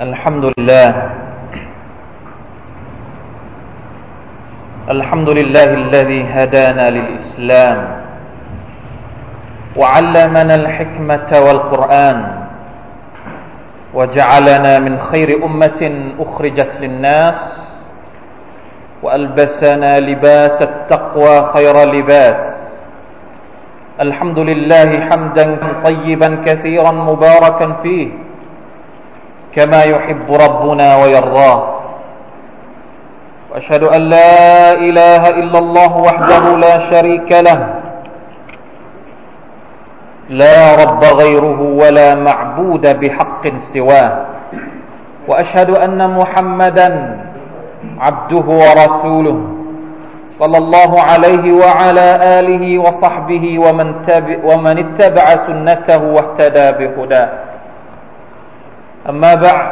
الحمد لله. الحمد لله الذي هدانا للإسلام. وعلمنا الحكمة والقرآن. وجعلنا من خير أمة أخرجت للناس. وألبسنا لباس التقوى خير لباس. الحمد لله حمدا طيبا كثيرا مباركا فيه. كما يحب ربنا ويرضاه. وأشهد أن لا إله إلا الله وحده لا شريك له. لا رب غيره ولا معبود بحق سواه. وأشهد أن محمدا عبده ورسوله. صلى الله عليه وعلى آله وصحبه ومن, تبع ومن اتبع سنته واهتدى بهداه. أما بعد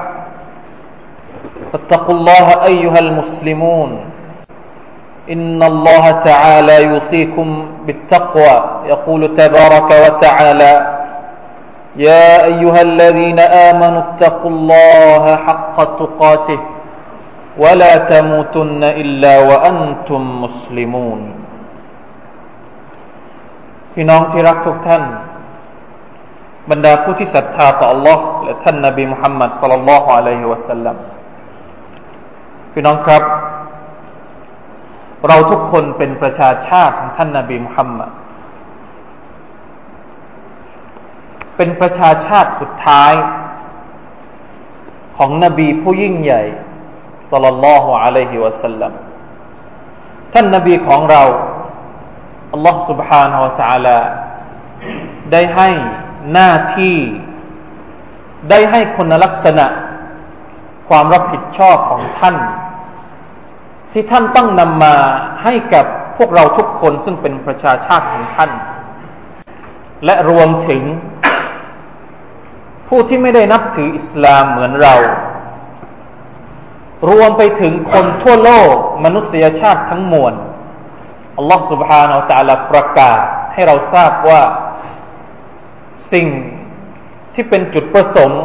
فاتقوا الله أيها المسلمون إن الله تعالى يوصيكم بالتقوى يقول تبارك وتعالى يا أيها الذين آمنوا اتقوا الله حق تقاته ولا تموتن إلا وأنتم مسلمون พี่น้องที่รักทุกท่าน บรรดาผู้ที่ศรัทธาต่อ Allah และท่านนบีมุฮัมมัดสัลลัลลอฮุอะลัยฮิวะสัลลัมพี่น้องครับ เราทุกคนเป็นประชาชาติของท่านนบีมุฮัมมัดเป็นประชาชาติสุดท้าย ของนบีผู้ยิ่งใหญ่สัลลัลลอฮุอะลัยฮิวะสัลลัมท่านนบีของเรา อัลลอฮ์ سبحانه และ تعالى ได้ให้ หน้าที่ได้ให้คุณลักษณะ ความรับผิดชอบของท่าน ที่ท่านต้องนำมาให้กับพวกเราทุกคนซึ่งเป็นประชาชาติของท่าน และรวมถึง ผู้ที่ไม่ได้นับถืออิสลามเหมือนเรา รวมไปถึงคนทั่วโลกมนุษยชาติทั้งมวลอัลลอฮฺ سبحانه และ تعالى ประกาศให้เราทราบว่า สิ่งที่เป็นจุดประสงค์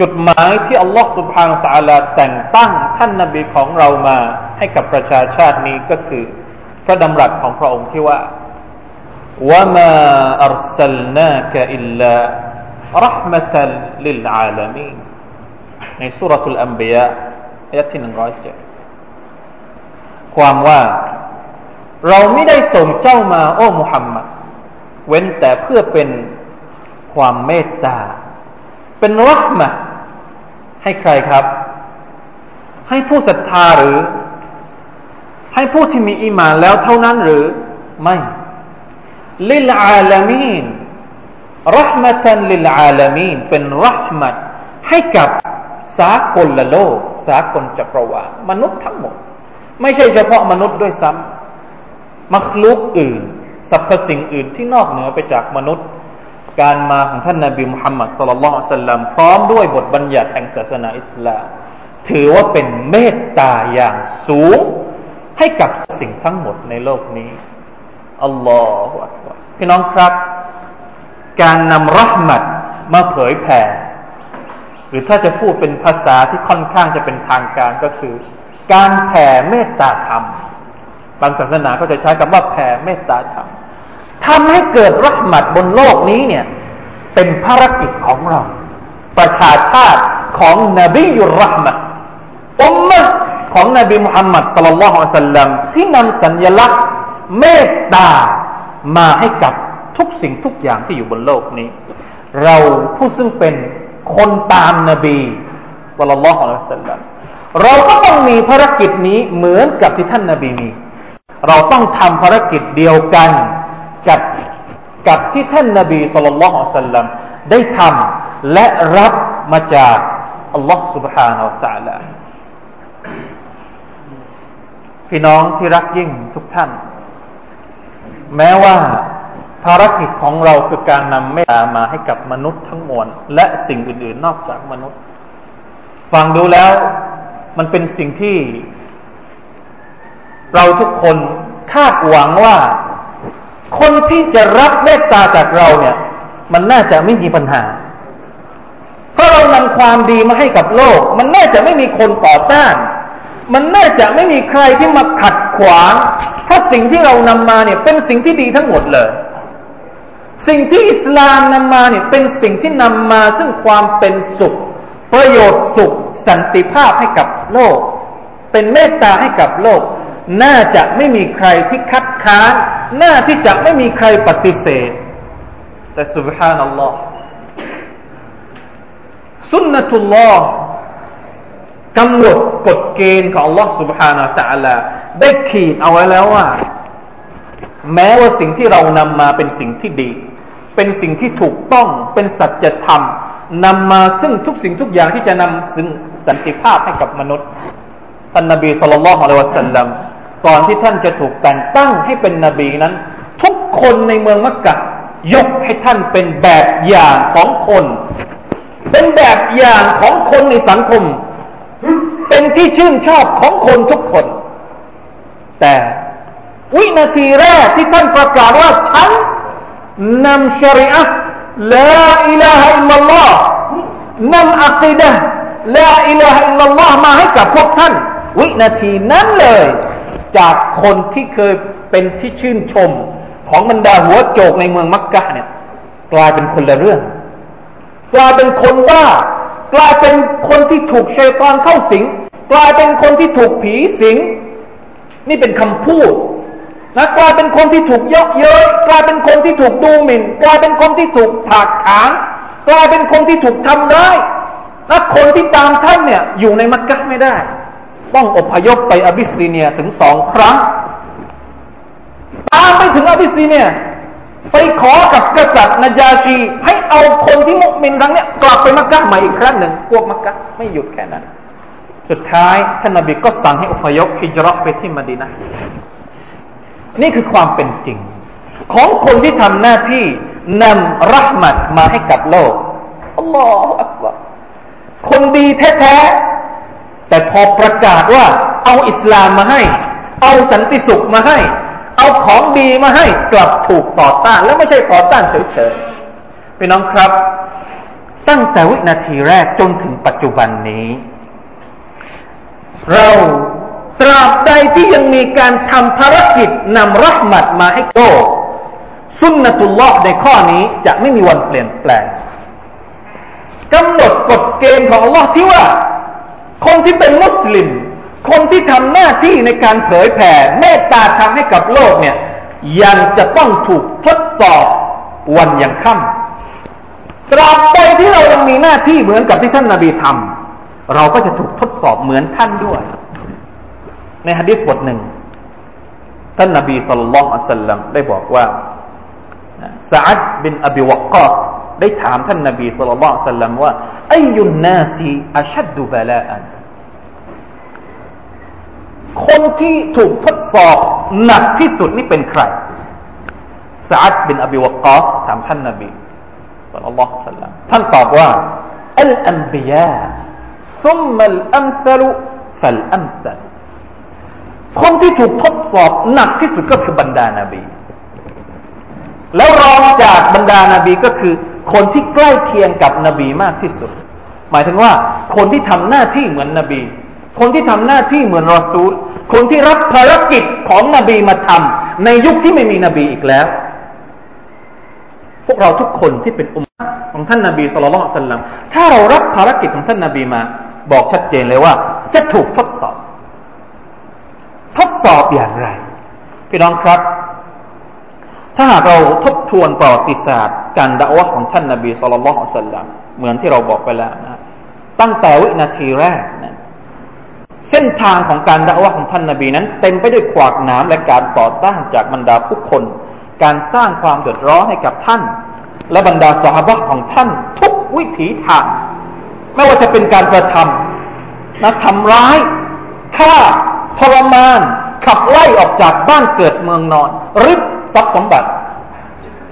จุดหมายที่อัลลอฮฺสุบฮานตะลาแต่งตั้งท่านนาบีของเรามาให้กับประชาชาตินี้ก็คือ พระดำรัสของพระองค์ที่ว่าว่ามาอัลสลนากอิลลารหมะตัลลิลอาลามีในสุรทูลอัมบียะอายะที่หนึ่งร้อยเจ็ดความว่าเราไม่ได้ส่งเจ้ามา โอ้มุฮัมมัดเว้นแต่เพื่อเป็น ความเมตตา เป็นรักมะให้ใครครับ ให้ผู้ศรัทธาหรือ ให้ผู้ที่มีอีมานแล้วเท่านั้นหรือ ไม่ ลิลอาลามีนรัมะตันลิลอาลามีนเป็นรัมะให้กับสากลละโลก สากลจักรวาลมนุษย์ทั้งหมด ไม่ใช่เฉพาะมนุษย์ด้วยซ้ำมัคลุกอื่นสรรพสิ่งอื่นที่นอกเหนือไปจากมนุษย์ การมาของท่านนาบีมุฮัมมัดสุลลัลสัลลัมพร้อมด้วยบทบัญญัติแห่งศาสนาอิสลาม ถือว่าเป็นเมตตาอย่างสูง ให้กับสิ่งทั้งหมดในโลกนี้อัลลอฮฺพี่น้องครับ การนำรัหมัดมาเผยแผ่หรือถ้าจะพูดเป็นภาษาที่ค่อนข้างจะเป็นทางการก็คือ การแผ่เมตตาธรรม บางศาสนาก็จะใช้คำว่าแผ่เมตตาธรรม ทำให้เกิดรัหมัดบนโลกนี้เนี่ย เป็นภารกิจของเรา ประชาชาติของนบียุรห์มะอุมมะของนบีมุฮัมมัดสลลัลลอฮุอะลัยฮิสัลลัมที่นำสัญลักษณ์เมตตามาให้กับทุกสิ่งทุกอย่างที่อยู่บนโลกนี้ เราผู้ซึ่งเป็นคนตามนบีสลลัลลอฮุอะลัยฮิสัลลัมเราก็ต้องมีภารกิจนี้เหมือนกับที่ท่านนบีมี เราต้องทำภารกิจเดียวกัน กับกับที่ท่านนาบีสุลต่านละฮ์สัลลัมได้ทำและรับมาจากอัลลอฮ์ سبحانه และ تعالى พี่น้องที่รักยิ่งทุกท่าน แม้ว่าภารกิจของเราคือการนำเมตตามาให้กับมนุษย์ทั้งมวลและสิ่งอื่นๆ นอกจากมนุษย์ ฟังดูแล้วมันเป็นสิ่งที่ เราทุกคนคาดหวังว่า คนที่จะรับเมตตาจากเราเนี่ย มันน่าจะไม่มีปัญหา เพราะเรานำความดีมาให้กับโลก มันน่าจะไม่มีคนต่อต้าน มันน่าจะไม่มีใครที่มาขัดขวางเพราะสิ่งที่เรานำมาเนี่ยเป็นสิ่งที่ดีทั้งหมดเลย สิ่งที่อิสลามนำมาเนี่ยเป็นสิ่งที่นำมาซึ่งความเป็นสุข ประโยชน์สุข สันติภาพให้กับโลก เป็นเมตตาให้กับโลก น่าจะไม่มีใครที่คัดค้านน่าที่จะไม่มีใครปฏิเสธ แต่สุบฮานัลลอฮ์สุนนตุลลอฮ์กำหนดกฎเกณฑ์ของ Allah سبحانه และ تعالى ได้ขีดเอาไว้แล้วว่า แม้ว่าสิ่งที่เรานำมาเป็นสิ่งที่ดี เป็นสิ่งที่ถูกต้องเป็นสัจธรรมนำมาซึ่งทุกสิ่งทุกอย่างที่จะนำซึ่งสันติภาพให้กับมนุษย์ท่านนบีสุลต่านละฮ์อะลัยวะสัลลัม ก่อนที่ท่านจะถูกแต่งตั้งให้เป็นนบีนั้น ทุกคนในเมืองมักกะยกให้ท่านเป็นแบบอย่างของคน เป็นแบบอย่างของคนในสังคม เป็นที่ชื่นชอบของคนทุกคน แต่วินาทีแรกที่ท่านประกาศว่าฉันนำชริอะลาอิลาฮะอิลลัลลอฮ์นำอักีดะลาอิลาฮะอิลลัลลอฮ์มาให้กับพวกท่าน วินาทีนั้นเลย จากคนที่เคยเป็นที่ชื่นชมของบรรดาหัวโจกในเมืองมักกะเนี่ยกลายเป็นคนละเรื่อง กลายเป็นคนบ้ากลายเป็นคนที่ถูกเชตอนเข้าสิง กลายเป็นคนที่ถูกผีสิง นี่เป็นคำพูดนะกลายเป็นคนที่ถูกเยาะเย้ยกลายเป็นคนที่ถูกดูหมิ่น กลายเป็นคนที่ถูกถากถางกลายเป็นคนที่ถูกทำร้ายและคนที่ตามท่านเนี่ยอยู่ในมักกะไม่ได้ ต้องอพยพไปอบิสซีเนียถึงสองครั้ง ตามไปถึงอบิสซีเนียไปขอกับกษัตริย์นจาชี ให้เอาคนที่มุอ์มินทั้งเนี้ยกลับไปมักกะใหม่อีกครั้งหนึ่งพวกมักกะไม่หยุดแค่นั้น สุดท้ายท่านนบีก็สั่งให้อพยพฮิจรัตไปที่มะดีนะฮ์นี่คือความเป็นจริง ของคนที่ทำหน้าที่นำรัหมัดมาให้กับโลกอัลลอฮฺอักบารคนดีแท้ แต่พอประกาศว่า เอาอิสลามมาให้ เอาสันติสุขมาให้ เอาของดีมาให้กลับถูกต่อต้าน แล้วไม่ใช่ต่อต้านเฉยๆพี่น้องครับ ตั้งแต่วินาทีแรกจนถึงปัจจุบันนี้ เราตราบใดที่ยังมีการทำภารกิจนำรัหมัดมาให้โลกสุนนตุลลอฮ์ในข้อนี้จะไม่มีวันเปลี่ยนแปลงกำหนดกฎเกณฑ์ของ Allah ที่ว่า คนที่เป็นมุสลิม คนที่ทำหน้าที่ในการเผยแผ่เมตตาทำให้กับโลกเนี่ยยังจะต้องถูกทดสอบวันยังค่ำตราบใดที่เรายังมีหน้าที่เหมือนกับที่ท่านนาบีทำเราก็จะถูกทดสอบเหมือนท่านด้วย ในฮะดิษบทหนึ่ง ท่านนาบีสุลต่านอัสลัมได้บอกว่าซาอัดบินอบิวกอส ได้ถามท่านนาบีสุลต่านสัลลัมว่าอายุนนาซีอัชัดดุบลาอันคนที่ถูกทดสอบหนักที่สุดนี่เป็นใครซาอัดบินอบิวกอสถามท่านนาบีสุลต่านสัลลัมท่านตอบว่าอัลอัมบียาซุมมัลอัมซลุฟัลอัมซลคนที่ถูกทดสอบหนักที่สุดก็คือบรรดานาบี แล้วรองจากบรรดานาบีก็คือ คนที่ใกล้เคียงกับนบีมากที่สุด หมายถึงว่าคนที่ทำหน้าที่เหมือนนบี คนที่ทำหน้าที่เหมือนรอซูล คนที่รับภารกิจของนบีมาทำในยุคที่ไม่มีนบีอีกแล้ว พวกเราทุกคนที่เป็นอุมของท่านนบีสุลต่านลัมถ้าเรารับภารกิจของท่านนบีมา บอกชัดเจนเลยว่า จะถูกทดสอบ ทดสอบอย่างไร พี่น้องครับ ถ้าหากเราทบทวนประวัติศาสตร์ การด่าวะของท่านนาบีสุลต่านสัลลัมเหมือนที่เราบอกไปแล้วนะตั้งแต่วินาทีแรกนะเส้นทางของการด่าวะของท่านนาบีนั้น เต็มไปด้วยขวากน้ำและการต่อต้านจากบรรดาผู้คน การสร้างความเดือดร้อนให้กับท่าน และบรรดาสหบะของท่านทุกวิถีทางไม่ว่าจะเป็นการกระทำนะทำร้ายฆ่าทรมาน ขับไล่ออกจากบ้านเกิดเมืองนอนริบ ทรัพย์สมบัติ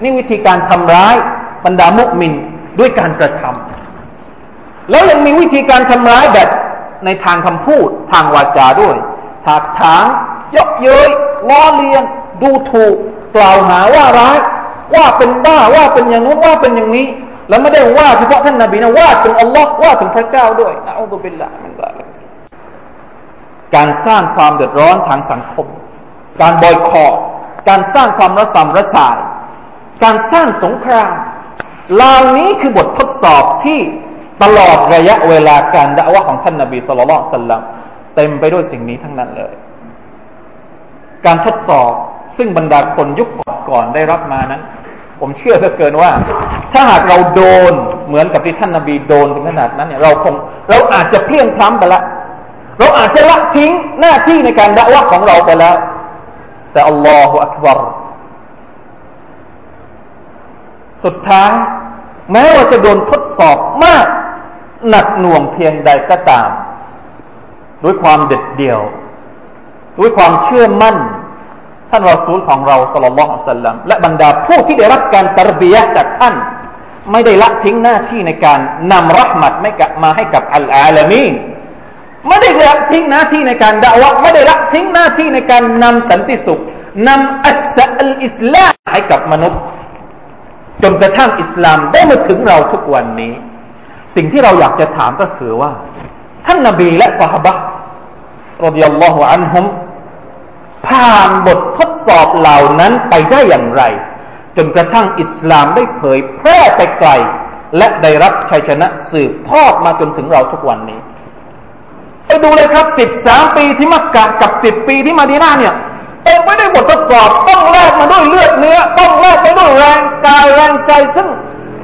นี่วิธีการทำร้ายบรรดามุมินด้วยการกระทำแล้วยังมีวิธีการทำร้ายแบบในทางคำพูดทางวาจาด้วย ถากถางเยาะเย้ยล้อเลียน ดูถูก กล่าวหาว่าร้าย ว่าเป็นบ้าว่าเป็นอย่างนู้นว่าเป็นอย่างนี้ แล้วไม่ได้ว่าเฉพาะท่านนบีนะว่าถึงอัลลอฮ์ว่าถึงพระเจ้าด้วยนะอัลลอฮฺบิลละมินซาลิการสร้างความเดือดร้อนทางสังคม การบอยคอร การสร้างความระสำระสาย การสร้างสงครามเหล่านี้คือบททดสอบที่ตลอดระยะเวลาการด่าวะของท่านนาบีสุลต่านสัลลัมเต็มไปด้วยสิ่งนี้ทั้งนั้นเลย การทดสอบซึ่งบรรดาคนยุคก่อนได้รับมานั้น ผมเชื่อเหลือเกินว่า ถ้าหากเราโดนเหมือนกับที่ท่านนาบีโดนถึงขนาดนั้นเนี่ยเราคงเราอาจจะเพี้ยงพล้ำไปละเราอาจจะละทิ้งหน้าที่ในการด่าวะของเราไปแล้ว แต่อัลลอฮฺอักบารสุดท้าย แม้ว่าจะโดนทดสอบมาก หนักหน่วงเพียงใดก็ตาม ด้วยความเด็ดเดี่ยว ด้วยความเชื่อมั่น ท่านรอซูลของเราสลลัลลอฮุสัลลัมและบรรดาผู้ที่ได้รับการตรบียะจากท่าน ไม่ได้ละทิ้งหน้าที่ในการนำรักมัดไม่กลับมาให้กับอัลอาลามีน ไม่ได้ละทิ้งหน้าที่ในการด่าวะไม่ได้ละทิ้งหน้าที่ในการนำสันติสุขนำอัสอัลอิสลามให้กับมนุษย์ จนกระทั่งอิสลามได้มาถึงเราทุกวันนี้ สิ่งที่เราอยากจะถามก็คือว่า ท่านนาบีและสหบะรดิยัลลอฮุอันฮุมผ่านบททดสอบเหล่านั้นไปได้อย่างไร จนกระทั่งอิสลามได้เผยแพร่ไปไกล และได้รับชัยชนะสืบทอดมาจนถึงเราทุกวันนี้ ไปดูเลยครับสิบสามปีที่มักกะกับสิบปีที่มาดีนาเนี่ยเต็มไปด้วยบททดสอบต้องแลกมาด้วยเลือดเนื้อ ต้องแลกไปด้วยแรงกายแรงใจซึ่ง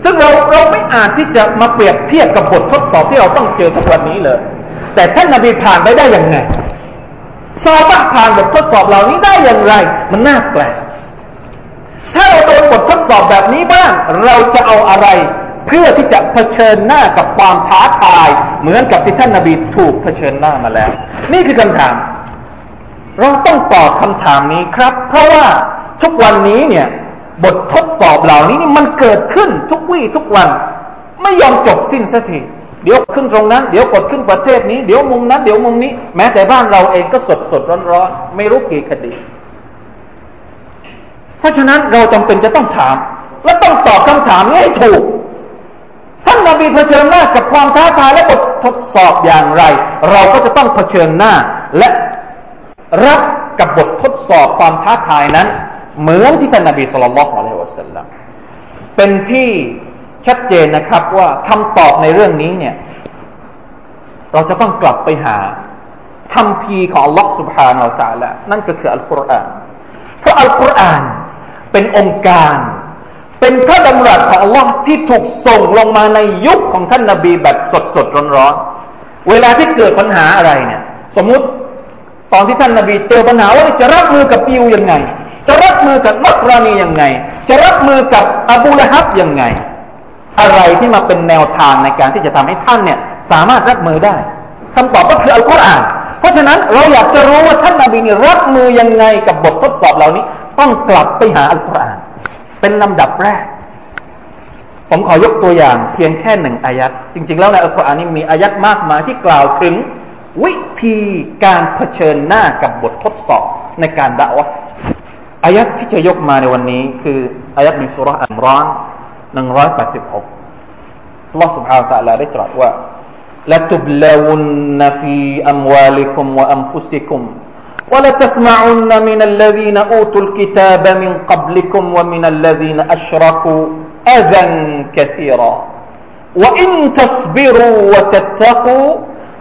ซึ่งเราเราไม่อาจที่จะมาเปรียบเทียบกับบททดสอบที่เราต้องเจอทุกวันนี้เลย แต่ท่านนาบีผ่านไปได้อย่างไงซาบผ่านบททดสอบเหล่านี้ได้อย่างไร มันน่าแปลกถ้าเราโดนบททดสอบแบบนี้บ้าง เราจะเอาอะไร เพื่อที่จะเผชิญหน้ากับความท้าทาย เหมือนกับที่ท่านนาบีถูกเผชิญหน้ามาแล้ว นี่คือคำถาม เราต้องตอบคำถามนี้ครับ เพราะว่าทุกวันนี้เนี่ย บททดสอบเหล่านี้นี่มันเกิดขึ้นทุกวี่ทุกวัน ไม่ยอมจบสิ้นสักทีเดี๋ยวขึ้นตรงนั้น เดี๋ยวกดขึ้นประเทศนี้ เดี๋ยวมุมนั้น เดี๋ยวมุมนี้ แม้แต่บ้านเราเองก็สดสดร้อนร้อนไม่รู้กี่คดี เพราะฉะนั้นเราจำเป็นจะต้องถาม และต้องตอบคำถามนี้ให้ถูก ท่านนบีเผชิญหน้ากับความท้าทายและบททดสอบอย่างไร เราก็จะต้องเผชิญหน้าและรับกับบททดสอบความท้าทายนั้น เหมือนที่ท่านนบีสุลต่านละฮ์อะลัยฮิวะสัลลัมเป็นที่ชัดเจนนะครับว่าคำตอบในเรื่องนี้เนี่ย เราจะต้องกลับไปหาคำพีของอัลลอฮ์สุบฮานาอัลตะละนั่นก็คืออัลกุรอานเพราะอัลกุรอานเป็นองค์การ เป็นพระดำรัสของ Allah ที่ถูกส่งลงมาในยุคของท่านนาบีแบบสดสดร้อนร้อนเวลาที่เกิดปัญหาอะไรเนี่ย สมมุติตอนที่ท่านนาบีเจอปัญหาว่าจะรับมือกับยิวยังไง จะรับมือกับนัสรานียังไง จะรับมือกับอบูละฮับยังไง อะไรที่มาเป็นแนวทางในการที่จะทำให้ท่านเนี่ยสามารถรับมือได้คำตอบก็คืออัลกุรอาน เพราะฉะนั้นเราอยากจะรู้ว่าท่านนาบีนี่รับมือยังไงกับบททดสอบเหล่านี้ ต้องกลับไปหาอัลกุรอาน เป็นลำดับแรก ผมขอยกตัวอย่างเพียงแค่หนึ่งอายัด จริง ๆ แล้วในอัลกุรอานนี้มีอายัดมากมายที่กล่าวถึงวิธีการเผชิญหน้ากับบททดสอบในการด่าวะอายัดที่จะยกมาในวันนี้ คืออายัดในสุรอัมรานหนึ่งร้อยแปดสิบหก Allah سبحانه และ تعالى ได้ตรัสว่า لتبلون في أموالكم وأنفسكم ولتسمعن من الذين أوتوا الكتاب من قبلكم ومن الذين أشركوا أذى كثيرا وإن تصبروا وتتقوا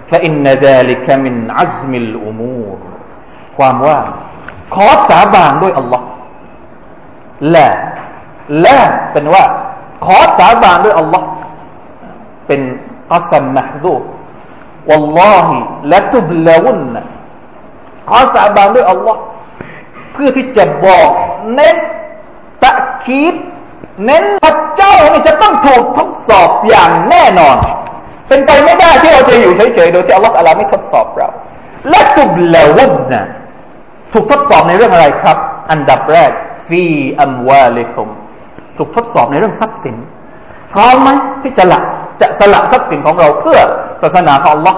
فإن ذلك من عزم الأمور ความว่าขอสาบานด้วยอัลลอฮ์ละละเป็นว่าขอสาบานด้วยอัลลอฮ์เป็นอัสมมหดูวัลลอฮิละตุบลาวุนนะ ขอสาบานด้วยอัลลอฮ์เพื่อที่จะบอกเน้นตะคีดเน้นพระเจ้านี่จะต้องถูกทดสอบอย่างแน่นอน เป็นไปไม่ได้ที่เราจะอยู่เฉยๆโดยที่อัลลอฮฺอัลลอฮ์ไม่ทดสอบเราและตุบลาวุนนะถูกทดสอบในเรื่องอะไรครับ อันดับแรกฟีอัมวาลิคุมถูกทดสอบในเรื่องทรัพย์สินพร้อมไหมที่จะละจะสละทรัพย์สินของเราเพื่อศาสนาของ Allah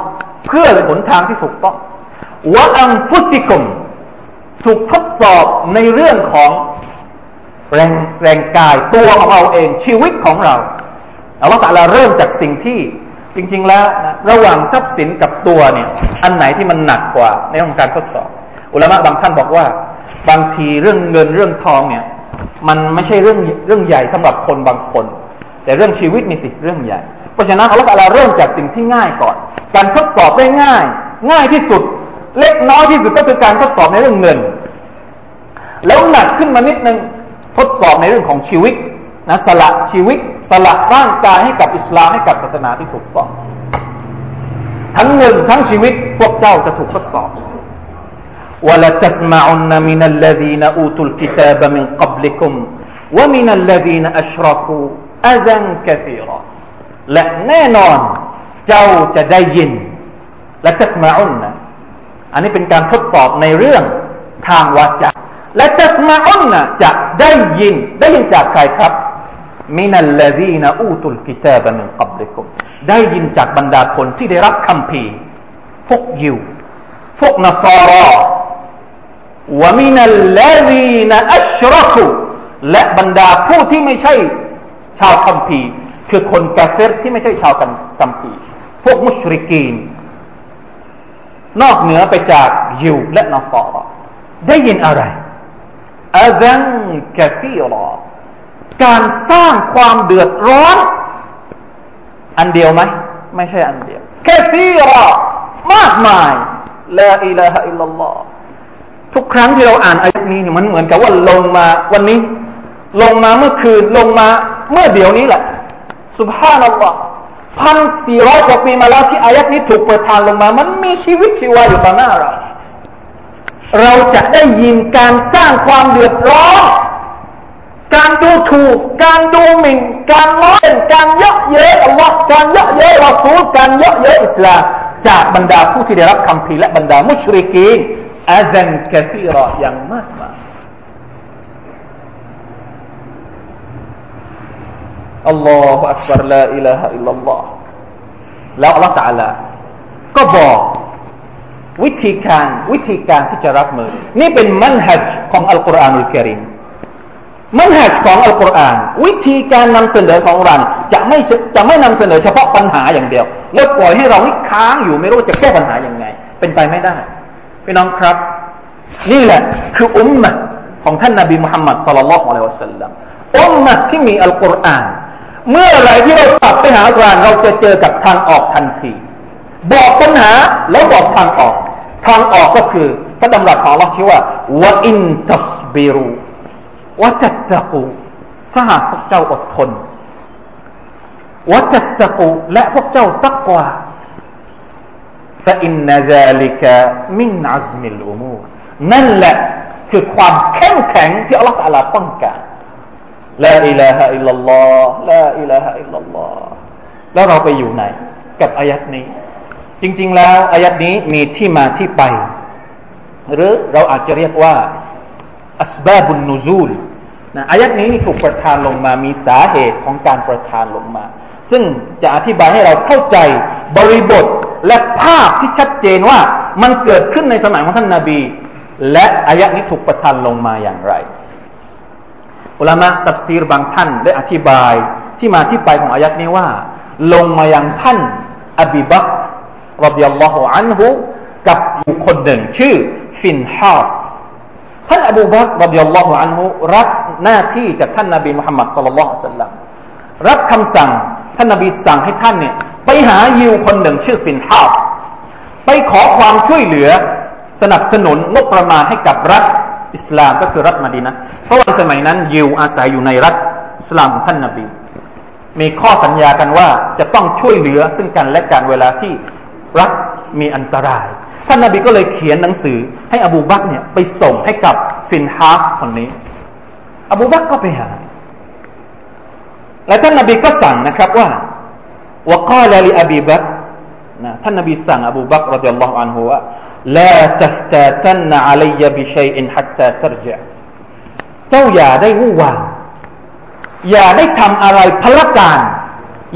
เพื่อหนทางที่ถูกต้อง วะอัมฟุสิกุม ถูกทดสอบในเรื่องของแรงแรงกายตัวของเราเองชีวิตของเราอัลลอฮฺตะลาเริ่มจากสิ่งที่จริง ๆ แล้วนะระหว่างทรัพย์สินกับตัวเนี่ย อันไหนที่มันหนักกว่าในเรื่องการทดสอบ อุลามะบางท่านบอกว่า บางทีเรื่องเงินเรื่องทองเนี่ย มันไม่ใช่เรื่องเรื่องใหญ่สำหรับคนบางคน แต่เรื่องชีวิตนี่สิเรื่องใหญ่ เพราะฉะนั้นอัลลอฮฺตะลาเริ่มจากสิ่งที่ง่ายก่อน การทดสอบได้ง่าย ง่ายที่สุด เล็กน้อยที่สุดก็คือการทดสอบในเรื่องเงิน แล้วหนักขึ้นมานิดนึงทดสอบในเรื่องของชีวิตนะสละชีวิตสละร่างกายให้กับอิสลามให้กับศาสนาที่ถูกต้องทั้งเงินทั้งชีวิตพวกเจ้าจะถูกทดสอบ ولتسمعن من الذين أوتوا الكتاب من قبلكم ومن الذين أشركوا أذى كثيرا และแน่นอนเจ้าจะได้ยินและตัสมาอุนนะ อันนี้เป็นการทดสอบในเรื่องทางวาจาและตัสมาอุนนะจะได้ยินได้ยินจากใครครับมินัลลดีนอูตุลกิตาบมินกับลิกุมได้ยินจากบรรดาคนที่ได้รับคำพีพวกยิวพวกนสอรอวมินัลลดีนอัชรกุและบรรดาผู้ที่ไม่ใช่ชาวคัมภีคือคนกาเฟรที่ไม่ใช่ชาวคัมภีพวกมุชริกีน นอกเหนือไปจากยิวและนสอรอได้ยินอะไรอาซันกะซีรอการสร้างความเดือดร้อน อันเดียวไหมไม่ใช่อันเดียวแค่ซีรอมากมายลาอิลาฮะอิลลัลลอฮทุกครั้งที่เราอ่านอายะนี้มันเหมือนกับว่าลงมาวันนี้ ลงมาเมื่อคืนลงมาเมื่อเดี๋ยวนี้แหละสุบฮานัลลอฮ์ พันสี่ร้อยกว่าปีมาแล้วที่อายัดนี้ถูกเประทานลงมา มันมีชีวิตชีวาอยู่ต่อหน้าเรา เราจะได้ยินการสร้างความเดือดร้อน การดูถูก การดูหมิ่น การล้อเล่นการเยาะเย้ยอัลลอฮ์การเยาะเย้ยรอซูลการเยาะเย้ยอิสลามจากบรรดาผู้ที่ได้รับคำพีและบรรดามุชริกีนอาซันกะซีรออย่างมากมาย อัลลอฮฺอักบารลาอิลาฮะอิลลัลลอฮ์แล้วอัลลอฮฺตะลาก็บอกวิธีการวิธีการที่จะรับมือ นี่เป็นมันฮัจของอัลกุรอานุลกิริมมันฮัจของอัลกุรอาน วิธีการนำเสนอของเราจะไม่จะไม่นำเสนอเฉพาะปัญหาอย่างเดียว แล้วปล่อยให้เรานี่ค้างอยู่ไม่รู้จะแก้ปัญหาอย่างไง เป็นไปไม่ได้พี่น้องครับ นี่แหละคืออุมมะของท่านนาบีมุฮัมมัดสัลลัลลอฮุอะลัยฮิวะสัลลัมอุมมะที่มีอัลกุรอาน เมื่อไรที่เรากลับไปหาการเราจะเจอกับทางออกทันที บอกปัญหาแล้วบอกทางออก ทางออกก็คือพระดำรัสของเราที่ว่าวะอินตัสบิรูวะจัตตะกูถ้าหากพวกเจ้าอดทนวะจัตตะกูและพวกเจ้าตักกว่าฟะอินนาซาลิกะمن عزم الأمورนั่นแหละคือความแข็งแข็งที่อัลลอฮฺตะลาต้องการ لا إله إلا الله لا إله إلا اللهแล้วเราไปอยู่ไหน กับอายัดนี้ จริง ๆ แล้วอายัดนี้มีที่มาที่ไป หรือเราอาจจะเรียกว่าأسباب النزولนะอายัดนี้ถูกประทานลงมามีสาเหตุของการประทานลงมา ซึ่งจะอธิบายให้เราเข้าใจบริบทและภาพที่ชัดเจนว่ามันเกิดขึ้นในสมัยของท่านนาบี และอายะนี้ถูกประทานลงมาอย่างไร อุลามะตัฟซีรบางท่านได้อธิบายที่มาที่ไปของอายัดนี้ว่า ลงมายังท่านอบีบักรดิยัลลอฮุอันฮุกับบุคคลหนึ่งชื่อฟินฮาสท่านอบูบักรดิยัลลอฮุอันฮุรับหน้าที่จากท่านนาบีมุฮัมมัดสัลลัลลอฮุสัลลัมรับคำสั่งท่านนาบีสั่งให้ท่านเนี่ยไปหายิวคนหนึ่งชื่อฟินฮาสไปขอความช่วยเหลือสนับสนุนงบประมาณให้กับรัฐ อิสลามก็คือรัฐมาดีนะเพราะว่าสมัยนั้นยิวอาศัยอยู่ในรัฐอิสลามของท่านนาบี มีข้อสัญญากันว่าจะต้องช่วยเหลือซึ่งกันและกันเวลาที่รัฐมีอันตราย ท่านนาบีก็เลยเขียนหนังสือให้อบูบักเนี่ยไปส่งให้กับฟินฮาสคนนี้ อบูบักก็ไปหา และท่านนาบีก็สั่งนะครับว่าวกาลลีอบีบักนะท่านนบีสั่งอบูบักรดิยัลลอฮุอันฮุว่า لا تفتاتن علي بشيء حتى ترجع เจ้าอย่าได้วู่วามอย่าได้ทำอะไรพละการ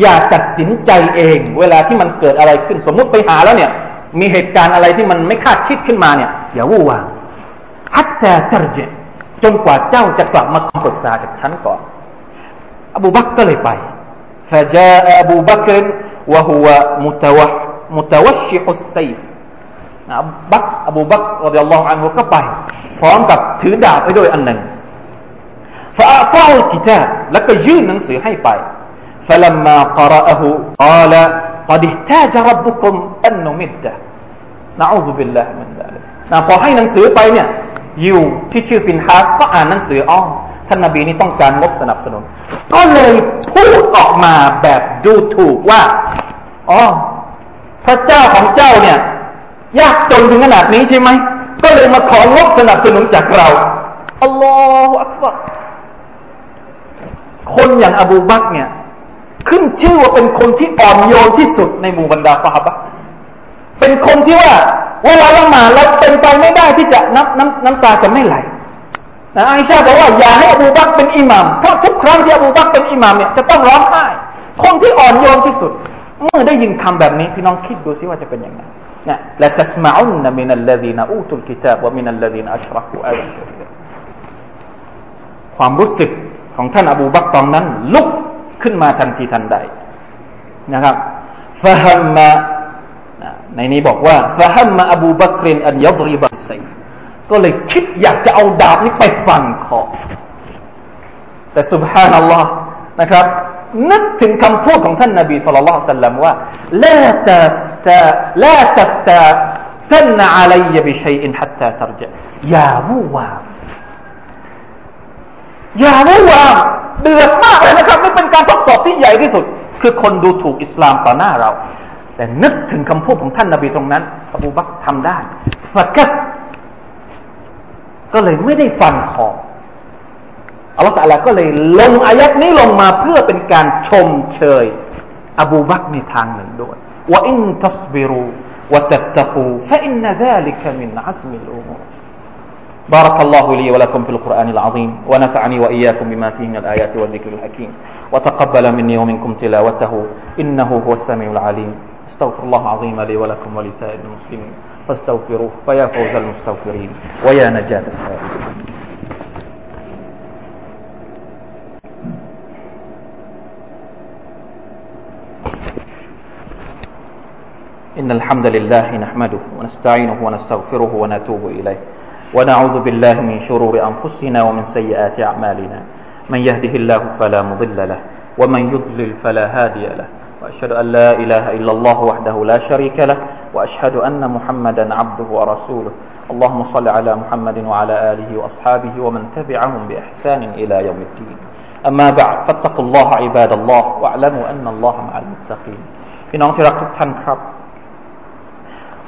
อย่าตัดสินใจเอง เวลาที่มันเกิดอะไรขึ้น สมมุติไปหาแล้วเนี่ย มีเหตุการณ์อะไรที่มันไม่คาดคิดขึ้นมาเนี่ย อย่าวู่วามฮัตแต่ตรเจจนกว่าเจ้าจะกลับมาปรึกษาจากฉันก่อน อบูบักก็เลยไป فجاء أبو بكر وهو متوح متوشح السيف นะ บักอบูบักรดิยัลลอฮุอันฮุก็ไปพร้อมกับถือดาบไปด้วยอันหนึ่งฟาอัตาอุลกิตาบแล้วก็ยื่นหนังสือให้ไป فلما قرأه قال قد احتاج ربكم أن نمده نعوذ بالله من ذلك นะพอให้หนังสือไปเนี่ยยูที่ชื่อฟินฮัสก็อ่านหนังสืออ้อท่านนบีนี่ต้องการงบสนับสนุน ก็เลยพูดออกมาแบบดูถูกว่าอ๋อพระเจ้าของเจ้าเนี่ย ยากจนถึงขนาดนี้ใช่ไหม ก็เลยมาของบสนับสนุนจากเราอัลลอฮฺอักบารคนอย่างอบูบักเนี่ย ขึ้นชื่อว่าเป็นคนที่อ่อนโยนที่สุดในหมู่บรรดาฟาฮบะเป็นคนที่ว่าเวลาละหมาดแล้วเป็นไปไม่ได้ที่จะน้ำน้ำน้ำตาจะไม่ไหลนะอิชาบอกว่าอย่าให้อบูบักเป็นอิหมามเพราะทุกครั้งที่อบูบักเป็นอิหมามเนี่ยจะต้องร้องไห้คนที่อ่อนโยนที่สุด เมื่อได้ยินคำแบบนี้พี่น้องคิดดูซิว่าจะเป็นยังไง นะละตัสมาอุนมินัลลดีนอูตุลกิตาบวะมินัลลดีนอัชรักุอัลความรู้สึกของท่านอบูบักตอนนั้น ลุกขึ้นมาทันทีทันใดนะครับฟะฮัมมาในนี้บอกว่าฟะฮัมมาอบูบักรินอันยัดริบัสไซฟก็เลยคิดอยากจะเอาดาบนี้ไปฟันคอแต่สุบฮานัลลอฮ์นะครับนึกถึงคำพูดของท่านนาบีสุลต่านสัลลัมว่าลาตาฟ ตาตันอะลัยบิชัยอินฮัตตาตรจอย่าวูวามอย่าวูวามเดือดมากเลยนะครับนี่เป็นการทดสอบที่ใหญ่ที่สุด คือคนดูถูกอิสลามต่อหน้าเรา แต่นึกถึงคำพูดของท่านนบีตรงนั้นอบูบักทำได้ฟักัสก็เลยไม่ได้ฟันคออัลลอฮฺตะลาก็เลยลงอายัดนี้ลงมาเพื่อเป็นการชมเชย อบูบักในทางหนึ่งด้วย وإن تصبروا وتتقوا فإن ذلك من عزم الأمور. بارك الله لي ولكم في القرآن العظيم ونفعني وإياكم بما فيه من الآيات والذكر الحكيم. وتقبل مني ومنكم تلاوته. إنه هو السميع العليم. استغفر الله العظيم لي ولكم ولسائر المسلمين. فاستغفروه فيا فوز المستغفرين. ويا نجاة الخائبين إن الحمد لله نحمده ونستعينه ونستغفره ونتوب إليه. ونعوذ بالله من شرور أنفسنا ومن سيئات أعمالنا. من يهده الله فلا مضل له ومن يضلل فلا هادي له. وأشهد أن لا إله إلا الله وحده لا شريك له وأشهد أن محمدا عبده ورسوله. اللهم صل على محمد وعلى آله وأصحابه ومن تبعهم بإحسان إلى يوم الدين. أما بعد فاتقوا الله عباد الله واعلموا أن الله مع المتقين. พี่น้องที่รักทุกท่านครับ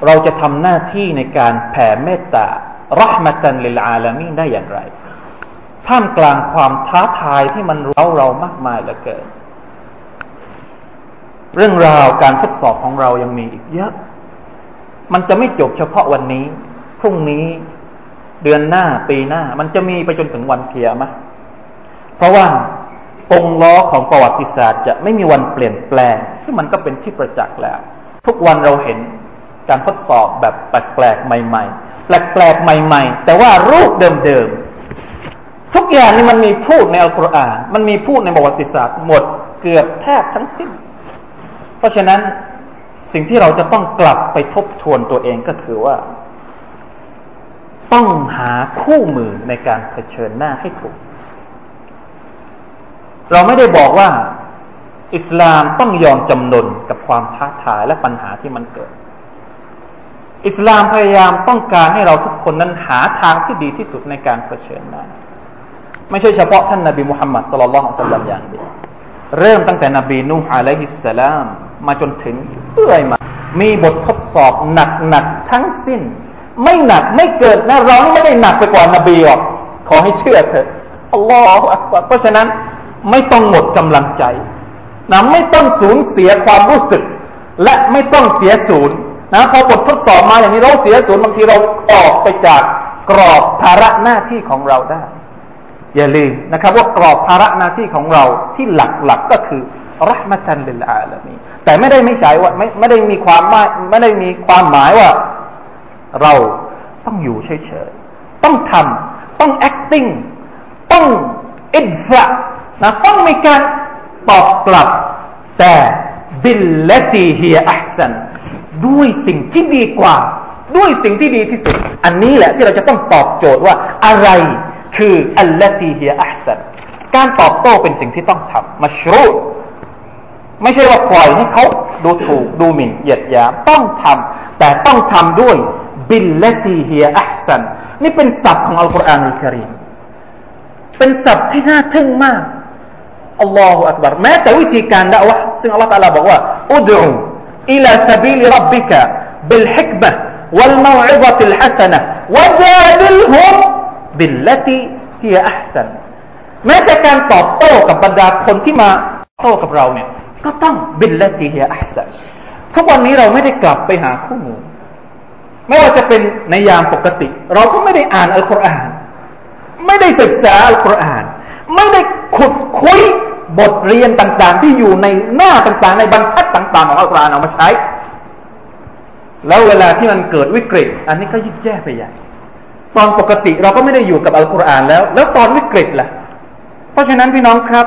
เราจะทำหน้าที่ในการแผ่เมตตารหมตันลิลอาลามีได้อย่างไร ท่ามกลางความท้าทายที่มันเร้าเรามากมายเหลือเกิน เรื่องราวการทดสอบของเรายังมีอีกเยอะ มันจะไม่จบเฉพาะวันนี้ พรุ่งนี้เดือนหน้าปีหน้า มันจะมีไปจนถึงวันเกียร์มะเพราะว่าองล้อของประวัติศาสตร์ จะไม่มีวันเปลี่ยนแปลง ซึ่งมันก็เป็นที่ประจักษ์แล้ว ทุกวันเราเห็น การทดสอบแบบแปลกๆใหม่ ๆ แปลกๆใหม่ ๆ แต่ว่ารูปเดิมๆทุกอย่างนี่มันมีพูดในอัลกุรอานมันมีพูดในประวัติศาสตร์ หมดเกือบแทบทั้งสิ้น เพราะฉะนั้นสิ่งที่เราจะต้องกลับไปทบทวนตัวเองก็คือว่า ต้องหาคู่มือในการเผชิญหน้าให้ถูก เราไม่ได้บอกว่า อิสลามต้องยอมจำนนกับความท้าทายและปัญหาที่มันเกิด อิสลามพยายามต้องการให้เราทุกคนนั้นหาทางที่ดีที่สุดในการเผชิญหน้าไม่ใช่เฉพาะท่านนาบีมุฮัมมัดสุลลัลของสัลลัมอย่างเดียวเริ่มตั้งแต่นบีนูฮ์อะลัยฮิสสลามมาจนถึงเรื่อยมา มีบททดสอบหนักๆทั้งสิ้น ไม่หนักไม่เกิดนะเราไม่ได้หนักไปกว่านบีหรอกขอให้เชื่อเถอะอัลลอฮฺเพราะฉะนั้นไม่ต้องหมดกำลังใจนะไม่ต้องสูญเสียความรู้สึก และไม่ต้องเสียศูนย์ นะพอบททดสอบมาอย่างนี้เราเสียศูนย์บางทีเราออกไปจากกรอบภาระหน้าที่ของเราได้ อย่าลืมนะครับ ว่ากรอบภาระหน้าที่ของเราที่หลักๆกก็คือرحمة للعالمينแต่ไม่ได้ไม่ใช่ว่าไม่ไม่ได้มีความไม่ไม่ได้มีความหมายว่า เราต้องอยู่เฉยๆต้องทำต้อง acting ต้องادفعนะต้องมีการตอบกลับ แต่بالتي هي أحسن ด้วยสิ่งที่ดีกว่า ด้วยสิ่งที่ดีที่สุด อันนี้แหละที่เราจะต้องตอบโจทย์ว่าอะไรคือالتي هي أحسنการตอบโต้เป็นสิ่งที่ต้องทำมัชรูไม่ใช่ว่าปล่อยให้เขาดูถูกดูหมิ่นเหยียดหยามต้องทำแต่ต้องทำด้วยบิลลตีเฮียอัพสันนี่เป็นศัพท์ของอัลกุรอานอัลกิริมเป็นศัพท์ที่น่าทึ่งมากอัลลอฮฺอักบารแม้แต่วิธีการด่าวะซึ่งอัลลอฮฺตาลาบอกว่าอุดู อิลาสบิลรับบิกะบิลฮิกมะ والموعظة الحسنة وجادلهم بالتي هي أحسن แม้แต่การตอบโต้กับบรรดาคนที่มาโต้กับเราเนี่ยก็ต้องบิลละตีเฮียอัพสันทุกวันนี้เราไม่ได้กลับไปหาคู่มือไม่ว่าจะเป็นในยามปกติ เราก็ไม่ได้อ่านอัลกุรอาน ไม่ได้ศึกษาอัลกุรอาน ไม่ได้ขุดคุย บทเรียนต่างๆ ที่อยู่ในหน้าต่างๆ ในบรรทัดต่าง ๆ ของอัลกุรอานเอามาใช้ แล้วเวลาที่มันเกิดวิกฤต อันนี้ก็ยิ่งแย่ไปใหญ่ตอนปกติเราก็ไม่ได้อยู่กับอัลกุรอานแล้ว แล้วตอนวิกฤตล่ะ เพราะฉะนั้นพี่น้องครับ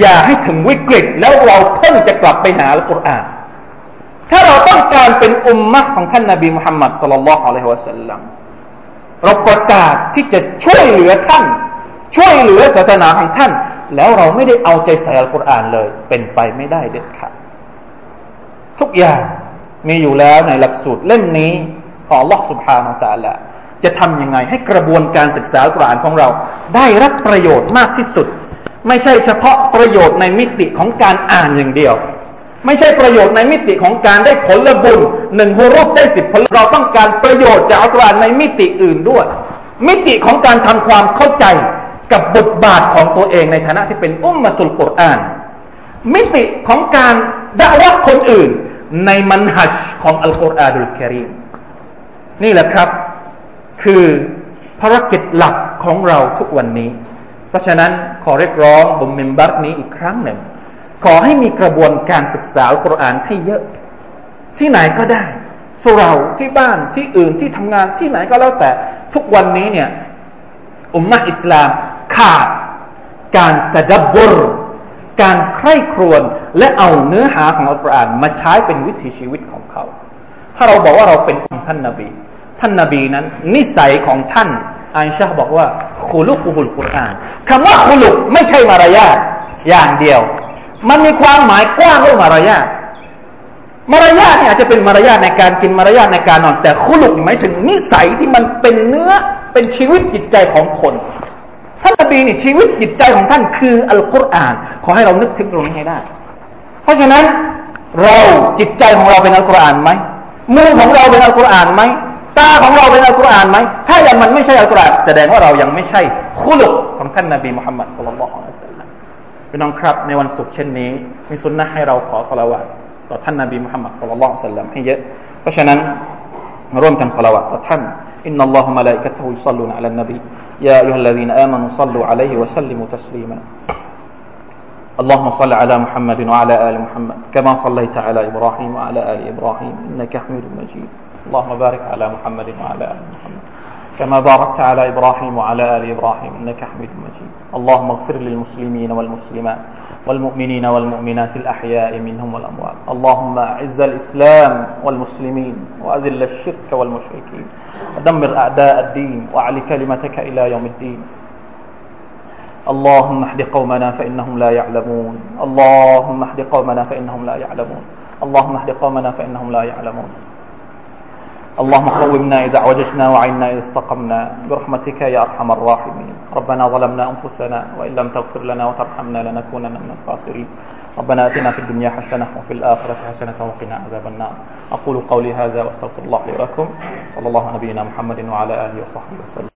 อย่าให้ถึงวิกฤตแล้วเราเพิ่งจะกลับไปหาอัลกุรอาน ถ้าเราต้องการเป็นอุมมะของท่านนาบีมุฮัมมัดสุลลัลลอฮุอะลัยฮิวะสัลลัมเราประกาศที่จะช่วยเหลือท่าน ช่วยเหลือศาสนาของท่าน แล้วเราไม่ได้เอาใจใส่อัลกุรอานเลย เป็นไปไม่ได้เด็ดขาดทุกอย่างมีอยู่แล้วในหลักสูตรเล่มนี้ของลอกสุภานาตาละจะทำยังไงให้กระบวนการศึกษาอัลกุรอานของเรา ได้รับประโยชน์มากที่สุด ไม่ใช่เฉพาะประโยชน์ในมิติของการอ่านอย่างเดียว ไม่ใช่ประโยชน์ในมิติของการได้ผลบุญหนึ่งฮุรุฟได้สิบผลเราต้องการประโยชน์จากอัลกุรอานในมิติอื่นด้วย มิติของการทำความเข้าใจ กับบทบาทของตัวเองในฐานะที่เป็นอุมมะตุลกุรอาน มิติของการด่าว่าคนอื่น ในมันฮัจของอัลกุรอานุลกิริมนี่แหละครับ คือภารกิจหลักของเราทุกวันนี้ เพราะฉะนั้นขอเรียกร้องบนเมมบัตนี้อีกครั้งหนึ่ง ขอให้มีกระบวนการศึกษาอัลกุรอานให้เยอะ ที่ไหนก็ได้สุเราที่บ้านที่อื่นที่ทำงานที่ไหนก็แล้วแต่ทุกวันนี้เนี่ย อุมมะอิสลามขาดการตะดับบรการใคร่ครวญและเอาเนื้อหาของอัลกุรอานมาใช้เป็นวิถีชีวิตของเขา ถ้าเราบอกว่าเราเป็นท่านนาบี ท่านนาบีนั้น นิสัยของท่านอันชาบอกว่าคุลุกุลกุรอานคำว่าคุลุกไม่ใช่มารยาทอย่างเดียว มันมีความหมายกว้างเรื่องมารยาทมารยาทเนี่ยอาจจะเป็นมารยาทในการกินมารยาทในการนอน แต่คุลุกหมายถึงนิสัยที่มันเป็นเนื้อ เป็นชีวิตจิตใจของคนท่านนบีนี่ชีวิตจิตใจของท่านคืออัลกุรอาน ขอให้เรานึกถึงตรงนี้ให้ได้ เพราะฉะนั้นเราจิตใจของเราเป็นอัลกุรอานไหมมือของเราเป็นอัลกุรอานไหมตาของเราเป็นอัลกุรอานไหมถ้ายังมันไม่ใช่อัลกุรอานแสดงว่าเรายังไม่ใช่คุลุกของท่านนบีมุฮัมมัดสุลลัลลอฮุอะลัยฮิสซาลลัมพี่น้องครับในวันศุกร์เช่นนี้มีสุนนะให้เราขอสละวะต่อท่านนบีมุฮัมมัดสุลลัลลอฮุอะลัยฮิสซาลลัมให้เยอะ เพราะฉะนั้น ร่วมกันสละวะต่อท่าน إن الله وملائكته يصلون على النبي يا أيها الذين آمنوا صلوا عليه وسلموا تسليما اللهم صل على محمد وعلى آل محمد كما صليت على إبراهيم وعلى آل إبراهيم إنك حميد مجيد اللهم بارك على محمد وعلى آل محمد كما باركت على إبراهيم وعلى آل إبراهيم إنك حميد مجيد. اللهم اغفر للمسلمين والمسلمات والمؤمنين والمؤمنات الأحياء منهم والأموات. اللهم أعز الإسلام والمسلمين وأذل الشرك والمشركين. ودمر أعداء الدين وأعل كلمتك إلى يوم الدين. اللهم اهد قومنا فإنهم لا يعلمون. اللهم اهد قومنا فإنهم لا يعلمون. اللهم اهد قومنا فإنهم لا يعلمون. اللهم قومنا إذا أعوججنا وعنا إذا استقمنا برحمتك يا أرحم الراحمين. ربنا ظلمنا أنفسنا وإن لم تغفر لنا وترحمنا لنكونن من الخاسرين. ربنا آتنا في الدنيا حسنة وفي الآخرة حسنة وقنا عذاب النار. أقول قولي هذا وأستغفر الله لي ولكم. صلى الله على نبينا محمد وعلى آله وصحبه وسلم.